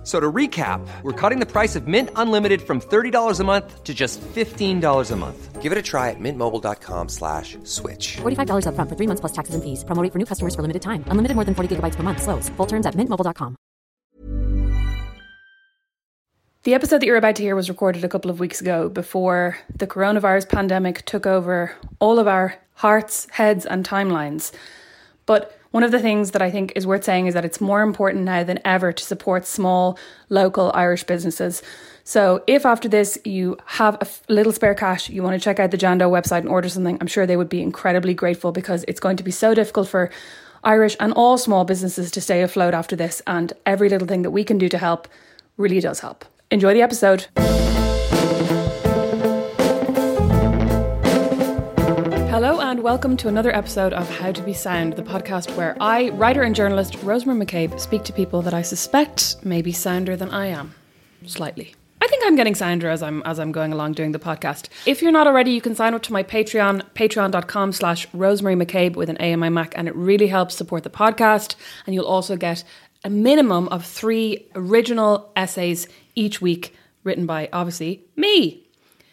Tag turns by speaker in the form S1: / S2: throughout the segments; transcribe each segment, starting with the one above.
S1: F- So to recap, we're cutting the price of Mint Unlimited from $30 a month to just $15 a month.
S2: Give it a try at mintmobile.com slash switch.
S3: $45 upfront for three months plus taxes and fees. Promo rate for new customers for limited time. Unlimited more than 40 gigabytes per month. Slows. Full terms at mintmobile.com.
S4: The episode that you're about to hear was recorded a couple of weeks ago before the coronavirus pandemic took over all of our hearts, heads, and timelines. But one of the things that I think is worth saying is that it's more important now than ever to support small, local Irish businesses. So, if after this you have a little spare cash, you want to check out the Jando website and order something, I'm sure they would be incredibly grateful because it's going to be so difficult for Irish and all small businesses to stay afloat after this. And every little thing that we can do to help really does help. Enjoy the episode. And welcome to another episode of How to Be Sound, the podcast where I, writer and journalist Rosemary McCabe, speak to people that I suspect may be sounder than I am. Slightly. I think I'm getting sounder as I'm as I'm going along doing the podcast. If you're not already, you can sign up to my Patreon, patreon.com slash Rosemary McCabe with an A on my Mac, and it really helps support the podcast. And you'll also get a minimum of three original essays each week, written by obviously me.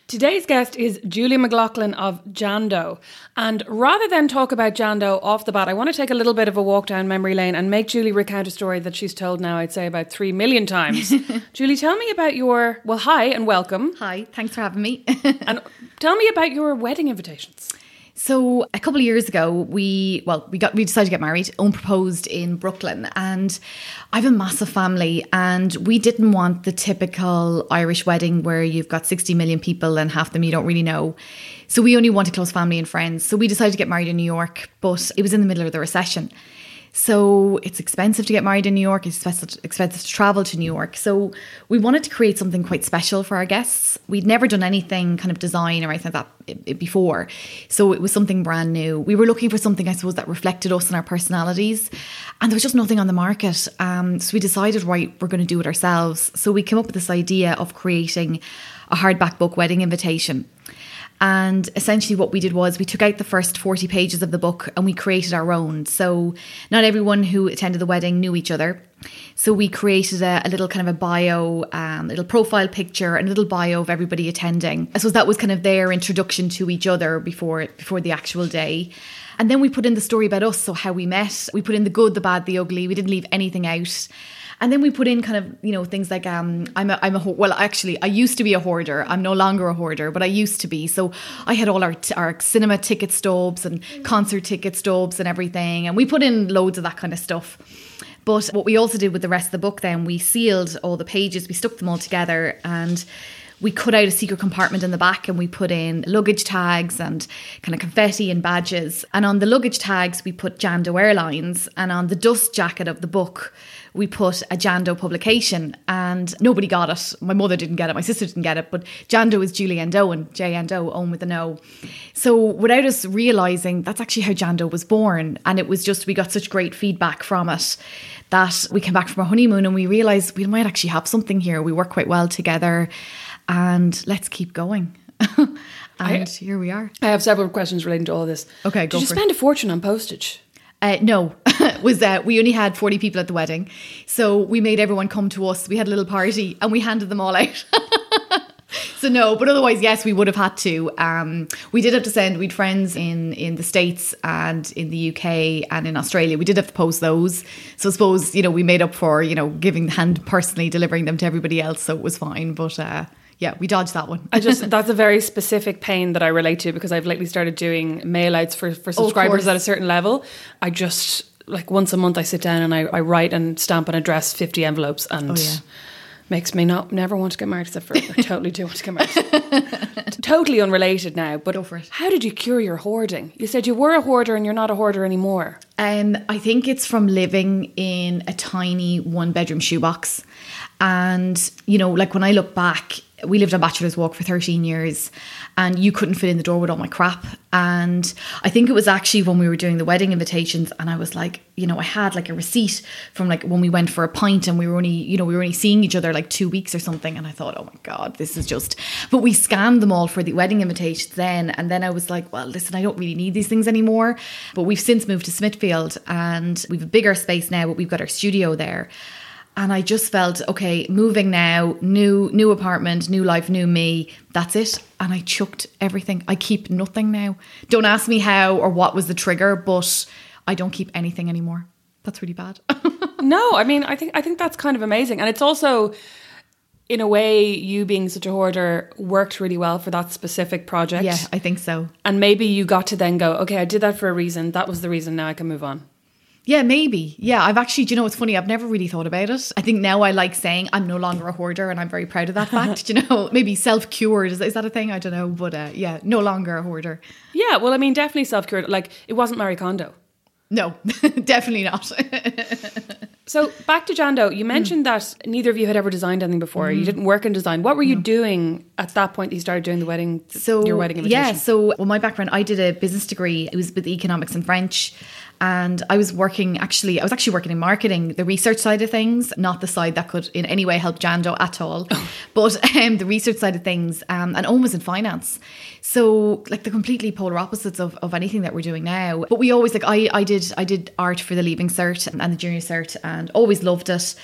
S4: Today's guest is Julie McLaughlin of Jando. And rather than talk about Jando off the bat, I want to take a little bit of a walk down memory lane and make Julie recount a story that she's told now, I'd say, about three million times. Julie, tell me about your, well, hi and welcome.
S5: Hi, thanks for having me.
S4: And tell me about your wedding invitations.
S5: So a couple of years ago, we well, we got we decided to get married. Owen proposed in Brooklyn, and I have a massive family, and we didn't want the typical Irish wedding where you've got sixty million people and half of them you don't really know. So we only wanted close family and friends. So we decided to get married in New York, but it was in the middle of the recession. So it's expensive to get married in New York. It's expensive to travel to New York. So we wanted to create something quite special for our guests. We'd never done anything kind of design or anything like that before. So it was something brand new. We were looking for something, I suppose, that reflected us and our personalities. And there was just nothing on the market. Um, so we decided, right, we're going to do it ourselves. So we came up with this idea of creating a hardback book wedding invitation. And essentially, what we did was we took out the first 40 pages of the book and we created our own. So, not everyone who attended the wedding knew each other. So, we created a, a little kind of a bio, um, little profile picture, and a little bio of everybody attending. I suppose that was kind of their introduction to each other before before the actual day. And then we put in the story about us, so how we met. We put in the good, the bad, the ugly. We didn't leave anything out. And then we put in kind of you know things like um I'm a I'm a well actually I used to be a hoarder I'm no longer a hoarder but I used to be so I had all our our cinema ticket stubs and concert ticket stubs and everything and we put in loads of that kind of stuff. But what we also did with the rest of the book then we sealed all the pages we stuck them all together and we cut out a secret compartment in the back and we put in luggage tags and kind of confetti and badges. And on the luggage tags, we put Jando Airlines. And on the dust jacket of the book, we put a Jando publication. And nobody got it. My mother didn't get it. My sister didn't get it. But Jando is Julie and Owen, J and O, Owen with an O. So without us realizing, that's actually how Jando was born. And it was just, we got such great feedback from it that we came back from our honeymoon and we realized we might actually have something here. We work quite well together and let's keep going. and here we are.
S4: I have several questions relating to all this.
S5: Okay,
S4: Did
S5: go
S4: you
S5: for it.
S4: spend a fortune on postage?
S5: Uh, no, was that we only had 40 people at the wedding. So we made everyone come to us. We had a little party and we handed them all out. so no, but otherwise, yes, we would have had to. Um, we did have to send. We'd friends in in the states and in the UK and in Australia. We did have to post those. So I suppose you know we made up for you know giving the hand personally delivering them to everybody else. So it was fine. But uh, yeah, we dodged that one.
S4: I just that's a very specific pain that I relate to because I've lately started doing mail outs for, for subscribers
S5: course.
S4: at a certain level. I just like once a month I sit down and I, I write and stamp and address fifty envelopes and
S5: Oh, yeah.
S4: makes me not never want to get married except for I totally do want to get married. totally unrelated now, but
S5: Go for it.
S4: how did you cure your hoarding? You said you were a hoarder and you're not a hoarder anymore.
S5: Um, I think it's from living in a tiny one bedroom shoebox. And, you know, like when I look back, we lived on Bachelor's Walk for 13 years and you couldn't fit in the door with all my crap. And I think it was actually when we were doing the wedding invitations and I was like, you know, I had like a receipt from like when we went for a pint and we were only, you know, we were only seeing each other like two weeks or something. And I thought, oh my God, this is just, but we scanned them all for the wedding invitations then. And then I was like, well, listen, I don't really need these things anymore. But we've since moved to Smithfield and we've a bigger space now, but we've got our studio there and I just felt okay, moving now, new new apartment, new life, new me. That's it. And I chucked everything. I keep nothing now. Don't ask me how or what was the trigger, but I don't keep anything anymore. That's really bad.
S4: no, I mean, I think I think that's kind of amazing, and it's also. In a way, you being such a hoarder worked really well for that specific project.
S5: yeah, I think so.
S4: And maybe you got to then go, okay, I did that for a reason. That was the reason. Now I can move on.
S5: Yeah, maybe. Yeah, I've actually, do you know what's funny? I've never really thought about it. I think now I like saying I'm no longer a hoarder and I'm very proud of that fact. do you know, maybe self cured. Is, is that a thing? I don't know. But uh, yeah, no longer a hoarder.
S4: Yeah, well, I mean, definitely self cured. Like, it wasn't Marie Kondo.
S5: No, definitely not.
S4: so back to Jando, you mentioned mm. that neither of you had ever designed anything before. Mm. You didn't work in design. What were you doing at that point that you started doing the wedding?
S5: So
S4: your wedding invitation?
S5: Yeah. So well, my background, I did a business degree. It was with economics and French and I was working actually I was actually working in marketing the research side of things not the side that could in any way help Jando at all. But um, the research side of things um, and almost in finance. So like the completely polar opposites of, of anything that we're doing now. But we always like I, I did I did art for the leaving cert and the junior cert and always loved it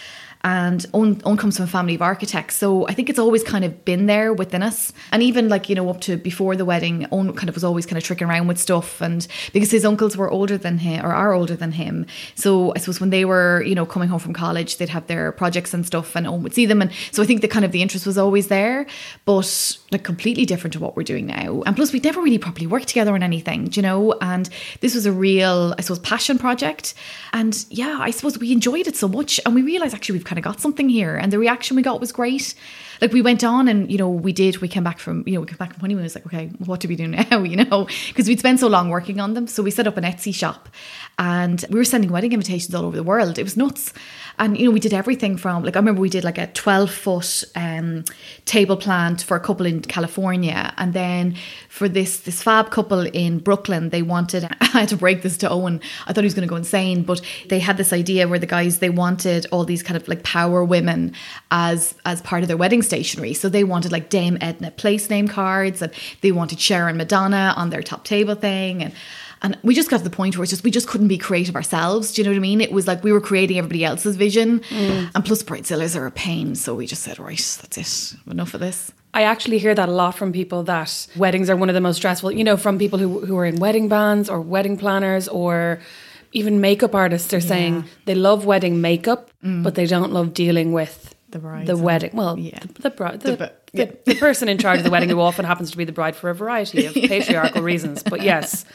S5: and Owen comes from a family of architects. So I think it's always kind of been there within us. And even like, you know, up to before the wedding, Owen kind of was always kind of tricking around with stuff. And because his uncles were older than him or are older than him. So I suppose when they were, you know, coming home from college, they'd have their projects and stuff and Owen would see them. And so I think the kind of the interest was always there, but like completely different to what we're doing now. And plus, we'd never really properly worked together on anything, you know, and this was a real, I suppose, passion project. And yeah, I suppose we enjoyed it so much. And we realized actually we've kind of got something here. And the reaction we got was great. Like we went on and, you know, we did, we came back from, you know, we came back from honeymoon. It was like, okay, what do we do now? You know, because we'd spent so long working on them. So we set up an Etsy shop and we were sending wedding invitations all over the world. It was nuts. And, you know, we did everything from, like, I remember we did like a 12 foot um, table plant for a couple in California. And then for this, this fab couple in Brooklyn, they wanted, I had to break this to Owen. I thought he was going to go insane, but they had this idea where the guys, they wanted all these kind of like power women as, as part of their wedding stationery. So they wanted like Dame Edna place name cards and they wanted Cher and Madonna on their top table thing. And, and we just got to the point where it's just we just couldn't be creative ourselves. Do you know what I mean? It was like we were creating everybody else's vision. Mm. And plus bridezillas are a pain. So we just said, right, that's it. Enough of this.
S4: I actually hear that a lot from people that weddings are one of the most stressful, you know, from people who, who are in wedding bands or wedding planners or even makeup artists are yeah. saying they love wedding makeup, mm. but they don't love dealing with
S5: the bride,
S4: the wedding. Well, yeah. the, the bride, the, the, yeah. the, person in charge of the wedding who often happens to be the bride for a variety of patriarchal reasons. But yes.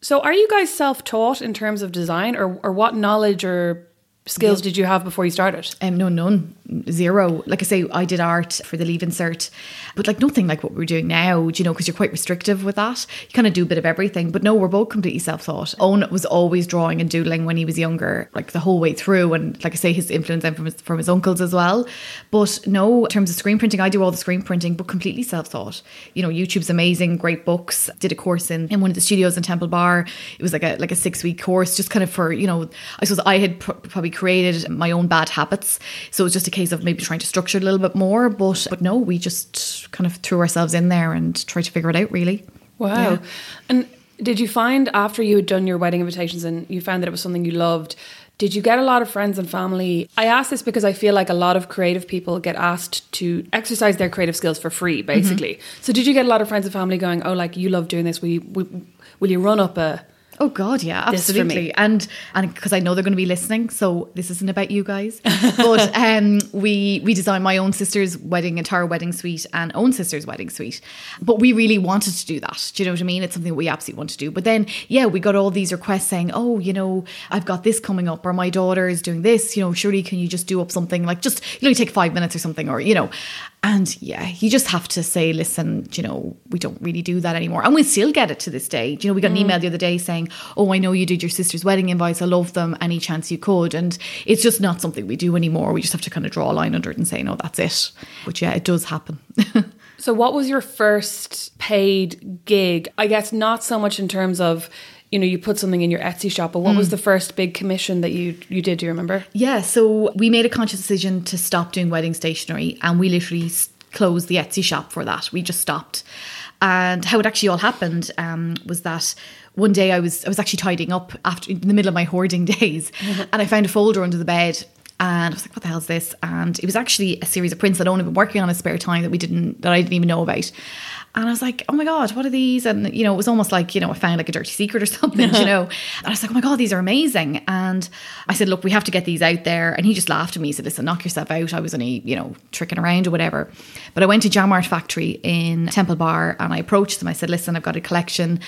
S4: So are you guys self taught in terms of design or, or what knowledge or skills did you have before you started?
S5: Um, no, none, zero. Like I say, I did art for the leaving cert, but like nothing like what we're doing now. Do you know, because you're quite restrictive with that. You kind of do a bit of everything. But no, we're both completely self-taught. Owen was always drawing and doodling when he was younger, like the whole way through. And like I say, his influence from his, from his uncles as well. But no, in terms of screen printing, I do all the screen printing, but completely self-taught. You know, YouTube's amazing, great books. Did a course in in one of the studios in Temple Bar. It was like a like a six week course, just kind of for you know, I suppose I had pr- probably created my own bad habits. So it was just a case of maybe trying to structure it a little bit more. But but no, we just kind of threw ourselves in there and tried to figure it out really.
S4: Wow. Yeah. And did you find after you had done your wedding invitations and you found that it was something you loved, did you get a lot of friends and family? I ask this because I feel like a lot of creative people get asked to exercise their creative skills for free, basically. Mm-hmm. So did you get a lot of friends and family going, "Oh, like you love doing this? Will you will, will you run up a
S5: Oh God, yeah, absolutely. And and because I know they're going to be listening, so this isn't about you guys. but um, we we designed my own sister's wedding, entire wedding suite, and own sister's wedding suite. But we really wanted to do that. Do you know what I mean? It's something we absolutely want to do. But then, yeah, we got all these requests saying, "Oh, you know, I've got this coming up, or my daughter is doing this. You know, surely can you just do up something like just you know take five minutes or something, or you know." And yeah, you just have to say, listen, you know, we don't really do that anymore. And we still get it to this day. You know, we got an mm. email the other day saying, oh, I know you did your sister's wedding invites. I love them. Any chance you could. And it's just not something we do anymore. We just have to kind of draw a line under it and say, no, that's it. But yeah, it does happen.
S4: So, what was your first paid gig? I guess not so much in terms of, you know, you put something in your Etsy shop, but what was the first big commission that you you did? Do you remember?
S5: Yeah, so we made a conscious decision to stop doing wedding stationery and we literally closed the Etsy shop for that. We just stopped. And how it actually all happened um, was that one day I was I was actually tidying up after in the middle of my hoarding days and I found a folder under the bed and I was like, what the hell's this? And it was actually a series of prints that I'd only been working on in spare time that we didn't that I didn't even know about. And I was like, oh my God, what are these? And, you know, it was almost like, you know, I found like a dirty secret or something, you know. And I was like, oh my God, these are amazing. And I said, look, we have to get these out there. And he just laughed at me. He said, listen, knock yourself out. I was only, you know, tricking around or whatever. But I went to Jam Art Factory in Temple Bar and I approached them. I said, listen, I've got a collection.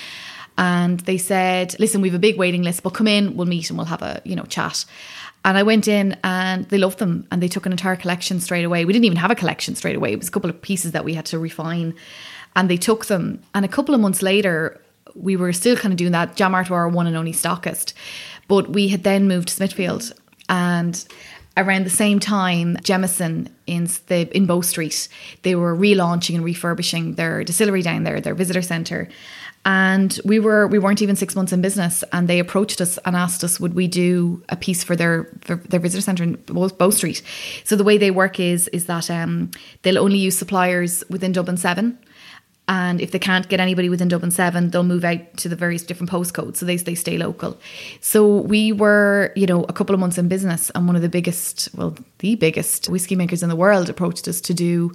S5: And they said, listen, we have a big waiting list, but come in, we'll meet and we'll have a, you know, chat. And I went in and they loved them and they took an entire collection straight away. We didn't even have a collection straight away. It was a couple of pieces that we had to refine. And they took them. And a couple of months later, we were still kind of doing that. Jam Art were our one and only stockist. But we had then moved to Smithfield. And around the same time, Jameson in the in Bow Street, they were relaunching and refurbishing their distillery down there, their visitor centre. And we were we weren't even six months in business, and they approached us and asked us would we do a piece for their for their visitor centre in Bow, Street. So the way they work is is that um, they'll only use suppliers within Dublin Seven. And if they can't get anybody within Dublin 7, they'll move out to the various different postcodes. So they, they stay local. So we were, you know, a couple of months in business, and one of the biggest, well, the biggest whiskey makers in the world approached us to do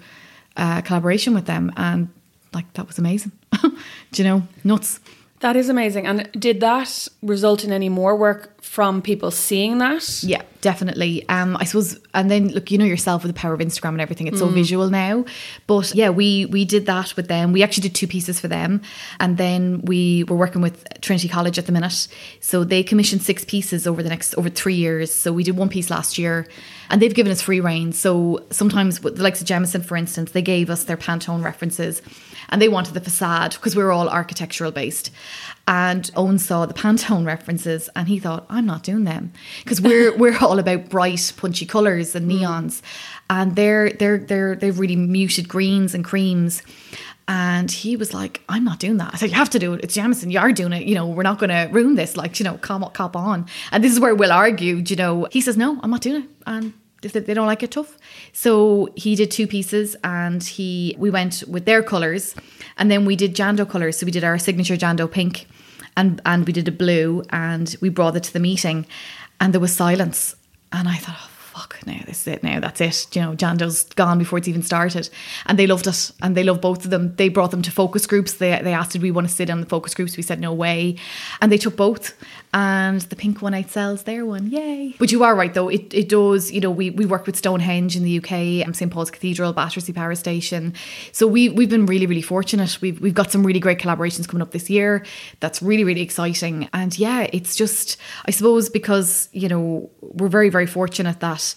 S5: a collaboration with them. And like, that was amazing. do you know, nuts.
S4: That is amazing. And did that result in any more work from people seeing that?
S5: Yeah, definitely. Um, I suppose, and then look, you know yourself with the power of Instagram and everything, it's so visual now. But yeah, we we did that with them. We actually did two pieces for them, and then we were working with Trinity College at the minute. So they commissioned six pieces over the next over three years. So we did one piece last year, and they've given us free reign. So sometimes, with the likes of Jameson, for instance, they gave us their Pantone references and they wanted the facade because we're all architectural based. And Owen saw the Pantone references and he thought, I'm not doing them because we're we're all about bright, punchy colours and mm. neons, and they're they're they're they've really muted greens and creams. And he was like, I'm not doing that. I said, You have to do it. It's Jameson. You are doing it. You know, we're not going to ruin this. Like, you know, cop, cop on. And this is where we'll argue. You know, he says, No, I'm not doing it. And if they don't like it tough so he did two pieces and he we went with their colors and then we did jando colors so we did our signature jando pink and and we did a blue and we brought it to the meeting and there was silence. And i thought oh, fuck now this is it now that's it. You know jando's gone before it's even started. And they loved it and they loved both of them. They brought them to focus groups. They, they asked did we want to sit on the focus groups? We said no way. And they took both and the pink one outsells their one. Yay. But you are right though. It, it does you know we, we work with Stonehenge in the UK um, St Paul's Cathedral Battersea Power Station. So we, we've been really really fortunate. We've, we've got some really great collaborations coming up this year. That's really really exciting. And yeah it's just I suppose because you know we're very very fortunate that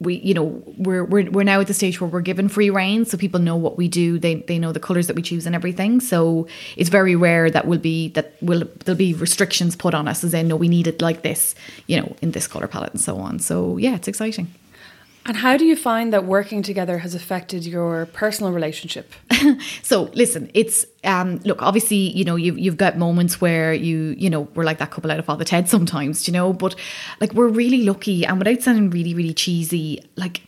S5: we you know we're, we're we're now at the stage where we're given free reign so people know what we do. They they know the colors that we choose and everything. So it's very rare that will be that will there'll be restrictions put on us as in no we need it like this you know in this color palette and so on. So yeah it's exciting
S4: And how do you find that working together has affected your personal relationship?
S5: so listen it's um look obviously you know you've, you've got moments where you you know we're like that couple out of father ted sometimes you know but like we're really lucky and without sounding really really cheesy like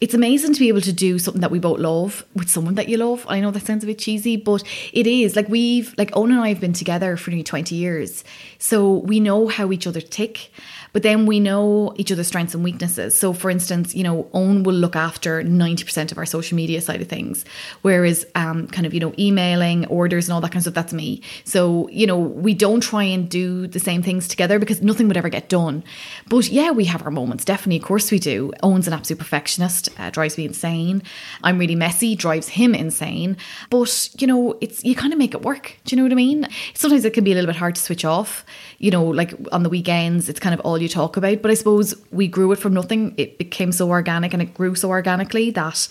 S5: it's amazing to be able to do something that we both love with someone that you love. I know that sounds a bit cheesy, but it is. Like we've like Owen and I have been together for nearly 20 years. So we know how each other tick, but then we know each other's strengths and weaknesses. So for instance, you know, Owen will look after 90% of our social media side of things, whereas um kind of, you know, emailing, orders and all that kind of stuff, that's me. So, you know, we don't try and do the same things together because nothing would ever get done. But yeah, we have our moments, definitely, of course we do. Owen's an absolute perfectionist uh, drives me insane. I'm really messy, drives him insane. But you know, it's you kind of make it work. Do you know what I mean? Sometimes it can be a little bit hard to switch off. You know, like on the weekends, it's kind of all you talk about. But I suppose we grew it from nothing. It became so organic and it grew so organically that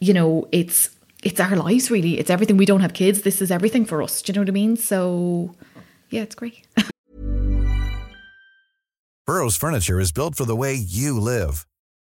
S5: you know it's it's our lives really. It's everything. We don't have kids. This is everything for us. Do you know what I mean? So yeah, it's great.
S6: Burrow's furniture is built for the way you live.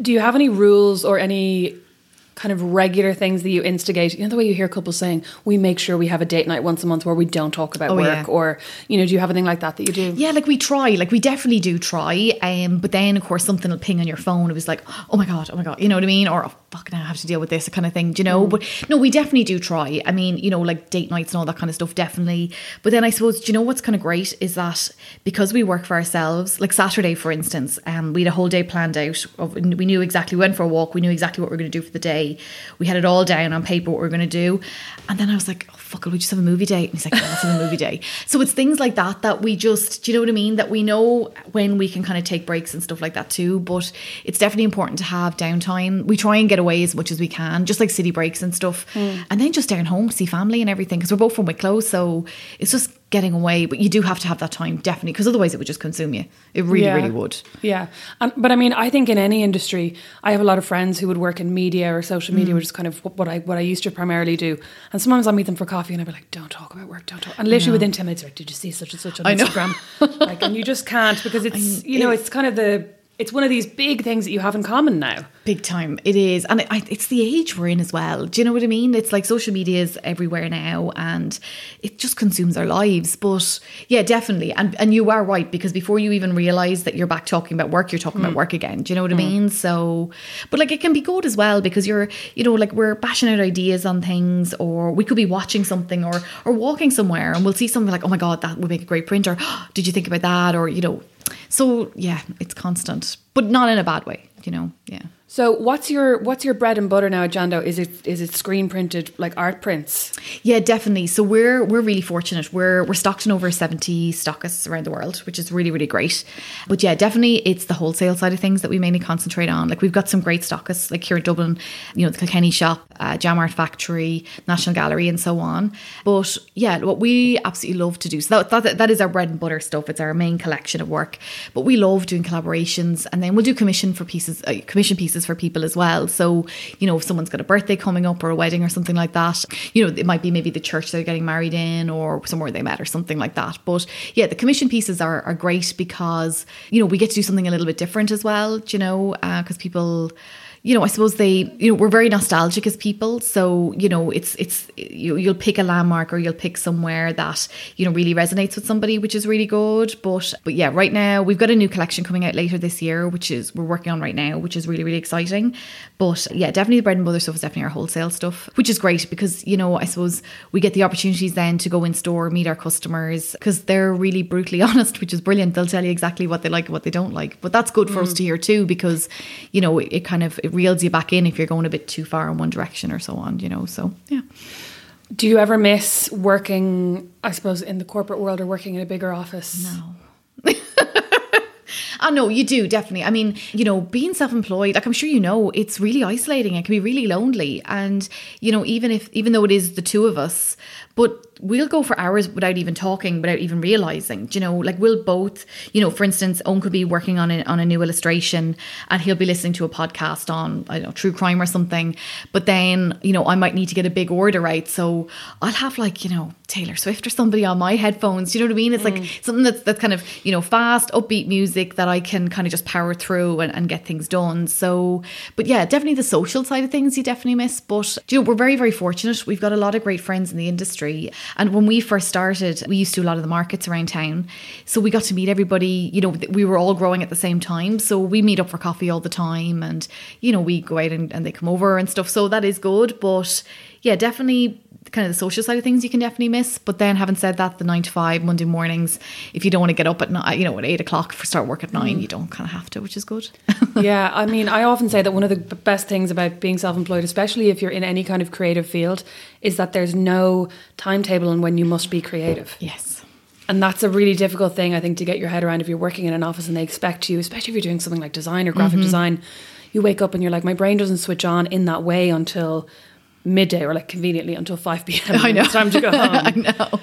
S4: Do you have any rules or any kind of regular things that you instigate? You know, the way you hear couples saying, we make sure we have a date night once a month where we don't talk about
S5: Oh,
S4: work,
S5: yeah.
S4: or, you know, do you have anything like that that you do?
S5: Yeah, like we try, like we definitely do try. Um, but then of course something will ping on your phone. It was like, oh my god, oh my god, you know what I mean? Or oh, fucking, I have to deal with this kind of thing. Do you know? But no, we definitely do try. I mean, you know, like date nights and all that kind of stuff, definitely. But then I suppose, do you know what's kind of great is that because we work for ourselves, like Saturday, for instance, um, we had a whole day planned out. Of, we knew exactly we went for a walk. We knew exactly what we were going to do for the day. We had it all down on paper what we were going to do. And then I was like, oh fuck, will we just have a movie day? And he's like, let's have a movie day. So it's things like that that we just, do you know what I mean? That we know when we can kind of take breaks and stuff like that too. But it's definitely important to have downtime. We try and get away as much as we can, just like city breaks and stuff. Hmm. And then just down home, see family and everything. Because we're both from Wicklow. So it's just getting away. But you do have to have that time, definitely. Because otherwise it would just consume you. It really,
S4: Yeah.
S5: really would.
S4: Yeah. And, but I mean, I think in any industry, I have a lot of friends who would work in media or social
S5: Mm.
S4: media, which is kind of what I what I used to primarily do. And sometimes I'll meet them for coffee and I'll be like, don't talk about work, don't talk. And literally within 10 minutes, like, did you see such and such on
S5: I know.
S4: Instagram? like, and you just can't because it's, you know, it's kind of the, it's one of these big things that you have in common now.
S5: Big time, it is, and it, it's the age we're in as well. Do you know what I mean? It's like social media is everywhere now, and it just consumes our lives. But yeah, definitely, and and you are right because before you even realize that you're back talking about work, you're talking about mm. work again. Do you know what I mm. mean? So, but like it can be good as well because you're, you know, like we're bashing out ideas on things, or we could be watching something or or walking somewhere, and we'll see something like, oh my god, that would make a great print, or did you think about that, or you know. So yeah, it's constant, but not in a bad way, you know. Yeah.
S4: So what's your what's your bread and butter now Jando? Is it is it screen printed like art prints?
S5: Yeah, definitely. So we're we're really fortunate. We're we're stocked in over seventy stockists around the world, which is really really great. But yeah, definitely it's the wholesale side of things that we mainly concentrate on. Like we've got some great stockists, like here in Dublin, you know, the Kilkenny shop, uh, Jam Art Factory, National Gallery, and so on. But yeah, what we absolutely love to do. So that, that that is our bread and butter stuff. It's our main collection of work. But we love doing collaborations, and then we'll do commission for pieces, uh, commission pieces for people as well. So you know, if someone's got a birthday coming up or a wedding or something like that, you know, it might be maybe the church they're getting married in or somewhere they met or something like that. But yeah, the commission pieces are, are great because, you know, we get to do something a little bit different as well, you know, uh, because people you know, I suppose they, you know, we're very nostalgic as people. So, you know, it's, it's, you, you'll pick a landmark or you'll pick somewhere that, you know, really resonates with somebody, which is really good. But, but yeah, right now we've got a new collection coming out later this year, which is, we're working on right now, which is really, really exciting. But yeah, definitely the bread and butter stuff is definitely our wholesale stuff, which is great because, you know, I suppose we get the opportunities then to go in store, meet our customers because they're really brutally honest, which is brilliant. They'll tell you exactly what they like and what they don't like. But that's good for us mm. to hear too, because, you know, it, it kind of, it reels you back in if you're going a bit too far in one direction or so on, you know. So yeah.
S4: Do you ever miss working, I suppose, in the corporate world or working in a bigger office?
S5: No. Oh no, you do definitely. I mean, you know, being self-employed, like I'm sure you know, it's really isolating. It can be really lonely, and you know, even if even though it is the two of us, but we'll go for hours without even talking, without even realizing. Do you know, like we'll both, you know, for instance, Owen could be working on a, on a new illustration and he'll be listening to a podcast on, I don't know, true crime or something. But then, you know, I might need to get a big order right. So I'll have like, you know, Taylor Swift or somebody on my headphones. Do you know what I mean? It's like mm. something that's, that's kind of, you know, fast, upbeat music that I can kind of just power through and, and get things done. So, but yeah, definitely the social side of things you definitely miss. But, you know, we're very, very fortunate. We've got a lot of great friends in the industry. And when we first started, we used to do a lot of the markets around town. So we got to meet everybody, you know, we were all growing at the same time. So we meet up for coffee all the time and, you know, we go out and, and they come over and stuff. So that is good. But yeah, definitely kind of the social side of things you can definitely miss. But then having said that, the nine to five Monday mornings, if you don't want to get up at night, you know, at eight o'clock for start work at nine, you don't kind of have to, which is good.
S4: yeah, I mean, I often say that one of the best things about being self employed, especially if you're in any kind of creative field, is that there's no timetable on when you must be creative.
S5: yes.
S4: And that's a really difficult thing, I think, to get your head around if you're working in an office and they expect you, especially if you're doing something like design or graphic
S5: Mm-hmm.
S4: design. You wake up and you're like, my brain doesn't switch on in that way until midday or like conveniently until 5 p.m.
S5: I know.
S4: It's time to go home.
S5: I know.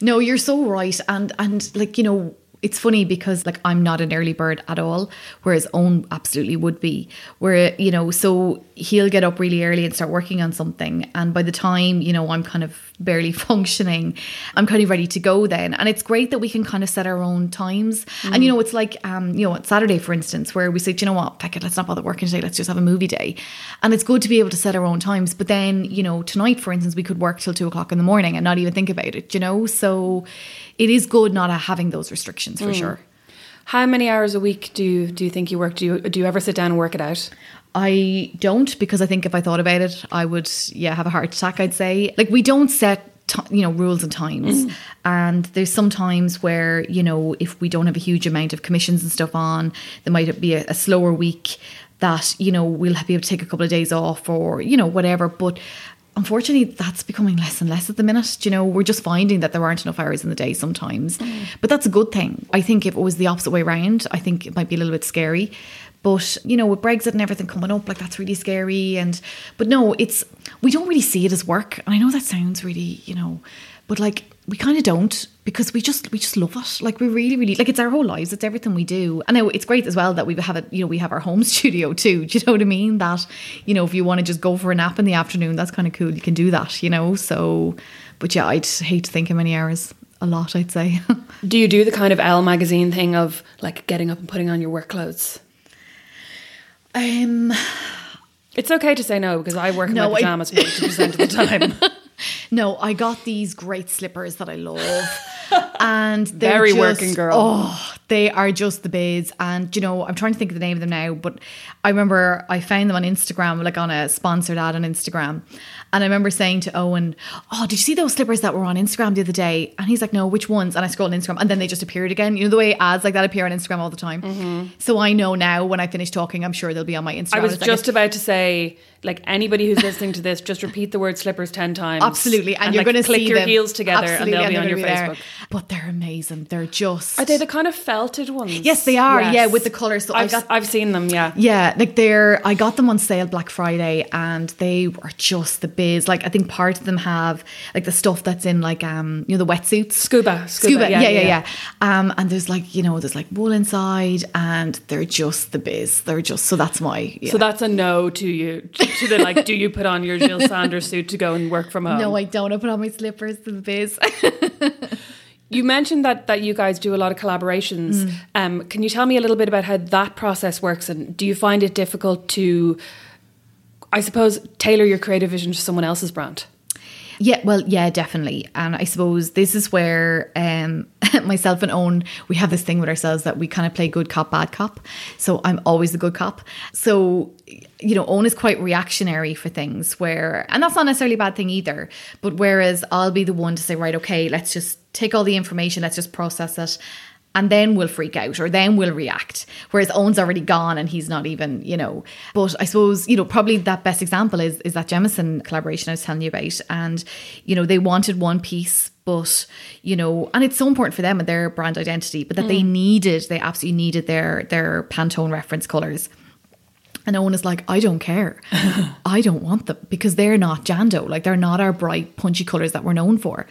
S5: No, you're so right. And and like, you know, it's funny because like I'm not an early bird at all, whereas Owen absolutely would be. Where, you know, so he'll get up really early and start working on something. And by the time, you know, I'm kind of barely functioning, I'm kind of ready to go then. And it's great that we can kind of set our own times. And you know, it's like um, you know, it's Saturday, for instance, where we say, "Do you know what, Fuck it, let's not bother working today, let's just have a movie day. And it's good to be able to set our own times. But then, you know, tonight, for instance, we could work till two o'clock in the morning and not even think about it, you know? So it is good not having those restrictions for mm. sure.
S4: How many hours a week do you, do you think you work? Do you, do you ever sit down and work it out?
S5: I don't because I think if I thought about it, I would yeah have a heart attack. I'd say like we don't set ti you know rules and times, mm. and there's some times where you know if we don't have a huge amount of commissions and stuff on, there might be a, a slower week that you know we'll be able to take a couple of days off or you know whatever, but. Unfortunately, that's becoming less and less at the minute. You know, we're just finding that there aren't enough hours in the day sometimes. Mm. But that's a good thing. I think if it was the opposite way around, I think it might be a little bit scary. But you know, with Brexit and everything coming up, like that's really scary. And but no, it's we don't really see it as work. And I know that sounds really, you know, but like we kind of don't because we just we just love it. Like we really, really like it's our whole lives. It's everything we do. And it's great as well that we have it. You know, we have our home studio too. Do you know what I mean? That you know, if you want to just go for a nap in the afternoon, that's kind of cool. You can do that. You know. So, but yeah, I'd hate to think how many hours. A lot, I'd say.
S4: Do you do the kind of Elle magazine thing of like getting up and putting on your work clothes?
S5: um.
S4: It's okay to say no because I work in
S5: No,
S4: my pajamas ninety percent of the time.
S5: No, I got these great slippers that I love. And they're
S4: Very
S5: just-
S4: working girl.
S5: Oh, they are just the biz. And you know, I'm trying to think of the name of them now, but I remember I found them on Instagram, like on a sponsored ad on Instagram. And I remember saying to Owen, Oh, did you see those slippers that were on Instagram the other day? And he's like, No, which ones? And I scrolled on Instagram and then they just appeared again. You know the way ads like that appear on Instagram all the time. So I know now when I finish talking, I'm sure they'll be on my Instagram.
S4: Mm-hmm. I was just about to say, like anybody who's listening to this, just repeat the word slippers ten times.
S5: Absolutely, and, you're
S4: like,
S5: going to
S4: click
S5: see
S4: your
S5: them.
S4: heels together,
S5: Absolutely,
S4: and they'll be on your
S5: gonna there. But they're amazing. They're just
S4: Are they the kind of felted ones?
S5: Yes, they are.
S4: Yes.
S5: Yeah, with the colours. So
S4: I've,
S5: got
S4: I've seen them. Yeah.
S5: yeah, like they're I got them on sale Black Friday and they were just the biz. Like I think part of them have like the stuff that's in like um you know the wetsuits.
S4: Scuba, scuba,
S5: Scuba,
S4: yeah,
S5: yeah, yeah,
S4: yeah,
S5: yeah. Um and there's like, you know, there's like wool inside and they're just the biz. They're just so that's my yeah.
S4: So that's a no to you. To the like, do you put on your Jil Sanders suit to go and work from home?
S5: no, I don't. I put on my slippers to the biz.
S4: You mentioned that that you guys do a lot of collaborations.
S5: Mm.
S4: Um, can you tell me a little bit about how that process works, and do you find it difficult to, I suppose, tailor your creative vision to someone else's brand?
S5: Yeah, well, yeah, definitely. And I suppose this is where um, myself and Owen, we have this thing with ourselves that we kind of play good cop, bad cop. So I'm always the good cop. So, you know, Owen is quite reactionary for things where, and that's not necessarily a bad thing either, but whereas I'll be the one to say, right, okay, let's just take all the information, let's just process it and then we'll freak out or then we'll react. Whereas Owen's already gone and he's not even, you know. But I suppose, you know, probably that best example is is that Jameson collaboration I was telling you about. And, you know, they wanted one piece, but, you know, and it's so important for them and their brand identity, but that they mm. needed, they absolutely needed their their Pantone reference colours. And Owen is like, I don't care. I don't want them because they're not Jando. Like they're not our bright, punchy colours that we're known for.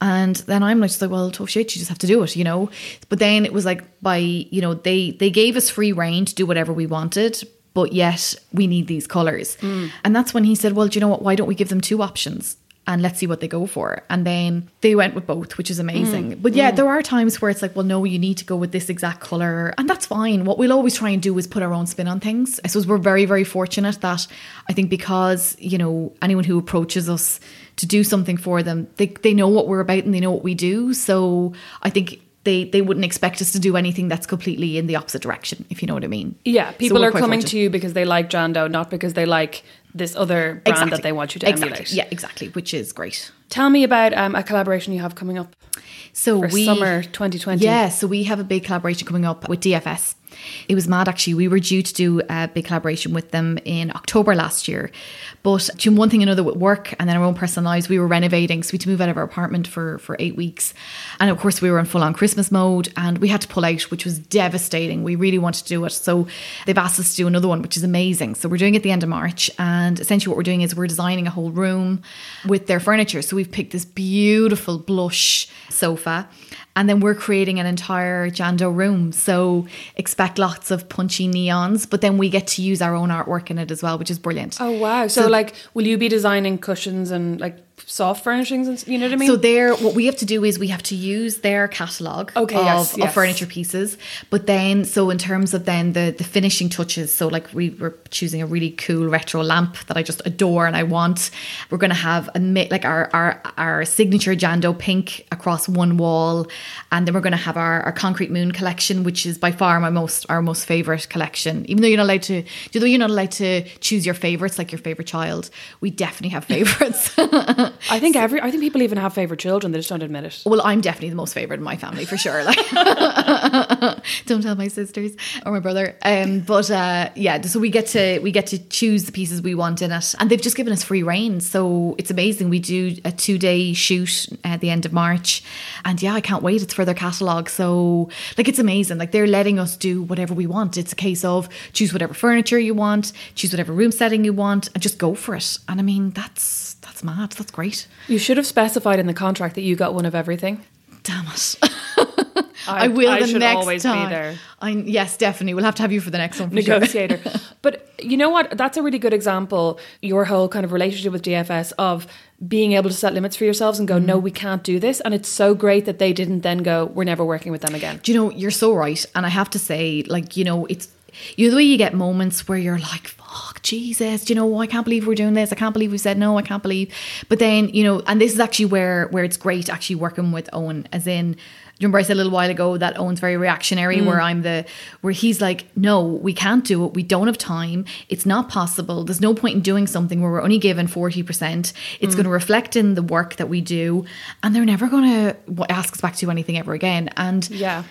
S5: And then I'm like, just like, well, tough shit, you just have to do it, you know. But then it was like by, you know, they they gave us free reign to do whatever we wanted, but yet we need these colors. Mm. And that's when he said, well, do you know what? Why don't we give them two options? And let's see what they go for. And then they went with both, which is amazing. Mm. But yeah, mm. there are times where it's like, well, no, you need to go with this exact color. And that's fine. What we'll always try and do is put our own spin on things. I suppose we're very, very fortunate that I think because, you know, anyone who approaches us to do something for them, they, they know what we're about and they know what we do. So I think they, they wouldn't expect us to do anything that's completely in the opposite direction, if you know what I mean.
S4: Yeah, people
S5: we're
S4: coming
S5: fortunate.
S4: to you because they like Jando, not because they like this other brand that they want you to
S5: exactly.
S4: emulate.
S5: Yeah, exactly, which is great.
S4: Tell me about um, a collaboration you have coming up
S5: So
S4: for
S5: we
S4: summer 2020.
S5: Yeah, so we have a big collaboration coming up with DFS. It was mad actually. We were due to do a big collaboration with them in October last year. But doing one thing another with work and then our own personal lives, we were renovating. So we had to move out of our apartment for, for eight weeks. And of course, we were in full on Christmas mode and we had to pull out, which was devastating. We really wanted to do it. So they've asked us to do another one, which is amazing. So we're doing it at the end of March. And essentially, what we're doing is we're designing a whole room with their furniture. So we've picked this beautiful blush sofa. And then we're creating an entire Jando room. So expect lots of punchy neons, but then we get to use our own artwork in it as well, which is brilliant.
S4: Oh wow! So, like, will you be designing cushions and like soft furnishings and you know what I mean?
S5: So there, what we have to do is we have to use their catalog
S4: Okay,
S5: of,
S4: yes,
S5: of furniture pieces. But then, so in terms of then the the finishing touches, so like we were choosing a really cool retro lamp that I just adore and I want. We're going to have a like our our our signature Jando pink across one wall, and then we're going to have our, our concrete moon collection, which is by far my most our most favorite collection. Even though you're not allowed to, although you're not allowed to choose your favorites like your favorite child, we definitely have favorites.
S4: I think every I think people even have favorite children. They just don't admit it.
S5: Well, I'm definitely the most favorite in my family for sure. Like, don't tell my sisters or my brother. Um, but uh, yeah, so we get to we get to choose the pieces we want in it, and they've just given us free reign. So it's amazing. We do a two day shoot at the end of March, and yeah, I can't wait. It's for their catalog. So like, it's amazing. Like they're letting us do whatever we want. It's a case of choose whatever furniture you want, choose whatever room setting you want, and just go for it. And I mean, that's that's mad. That's great.
S4: You should have specified in the contract that you got one of everything.
S5: Damn it.
S4: I-
S5: I, will
S4: I
S5: the
S4: should
S5: next
S4: always be
S5: time.
S4: there.
S5: I, yes, definitely. We'll have to have you for the next one. For sure.
S4: negotiator. but you know what? That's a really good example. Your whole kind of relationship with DFS of being able to set limits for yourselves and go, no,
S5: Mm-hmm.
S4: we can't do this. And it's so great that they didn't then go, we're never working with them again.
S5: Do you know, you're so right. And I have to say, like, you know, it's you the way you get moments where you're like, fuck, Jesus, do you know, oh, I can't believe we're doing this. I can't believe we said no, I can't believe. But then, you know, and this is actually where where it's great actually working with Owen, as in remember I said a little while ago that Owen's very reactionary, mm. where I'm the where he's like, no, we can't do it. We don't have time. It's not possible. There's no point in doing something where we're only given forty percent. It's mm. going to reflect in the work that we do, and they're never going to ask us back to do anything ever again. And
S4: Yeah.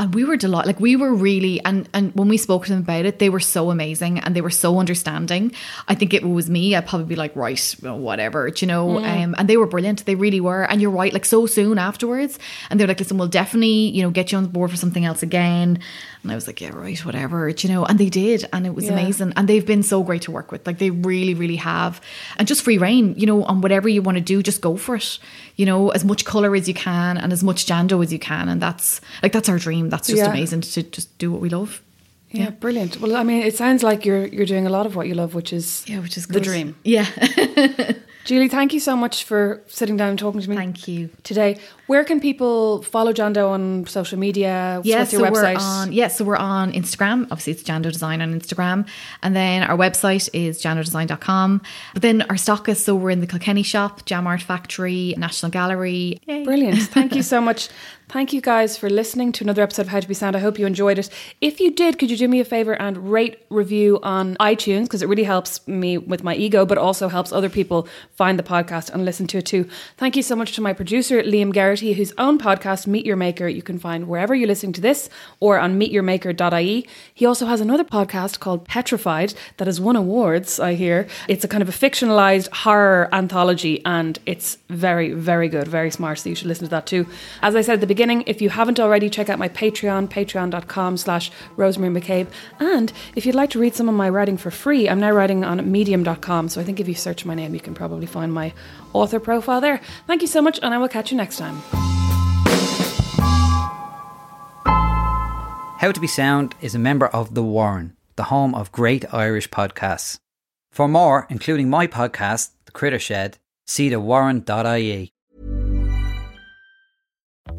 S5: And we were delighted like we were really and and when we spoke to them about it they were so amazing and they were so understanding. I think it was me i'd probably be like right whatever do you know? Um, and they were brilliant they really were. And you're right like so soon afterwards and they're like listen we'll definitely you know get you on board for something else again and i was like yeah right whatever you know and they did and it was
S4: Yeah.
S5: amazing and they've been so great to work with like they really really have and just free reign you know on whatever you want to do just go for it you know as much color as you can and as much jando as you can and that's like that's our dream that's just
S4: Yeah.
S5: amazing to just do what we love
S4: Yeah, brilliant. Well, I mean, it sounds like you're you're doing a lot of what you love, which is
S5: yeah which is
S4: the
S5: good.
S4: dream.
S5: yeah
S4: Julie, thank you so much for sitting down and talking to me.
S5: thank you
S4: Today, where can people follow Jando on social media?
S5: Yeah,
S4: What's
S5: so
S4: your
S5: we're
S4: website?
S5: on. Yeah, so we're on Instagram. Obviously, it's Jando Design on Instagram, and then our website is jandodesign.com. But then our stock is so we're in the Kilkenny shop, Jam Art Factory, National Gallery. Yay.
S4: Brilliant. Thank you so much. Thank you guys for listening to another episode of How to Be Sound. I hope you enjoyed it. If you did, could you do me a favor and rate, review on iTunes? Because it really helps me with my ego, but also helps other people find the podcast and listen to it too. Thank you so much to my producer, Liam Geraghty. Doherty, whose own podcast, Meet Your Maker, you can find wherever you're listening to this or on meetyourmaker.ie. He also has another podcast called Petrified that has won awards, I hear. It's a kind of a fictionalized horror anthology and it's very, very good, very smart. So you should listen to that too. As I said at the beginning, if you haven't already, check out my Patreon, patreon.com slash Rosemary McCabe. And if you'd like to read some of my writing for free, I'm now writing on medium.com. So I think if you search my name, you can probably find my author profile there. Thank you so much, and I will catch you next time.
S7: How to Be Sound is a member of The Warren, the home of great Irish podcasts. For more, including my podcast, The Critter Shed, see thewarren.ie.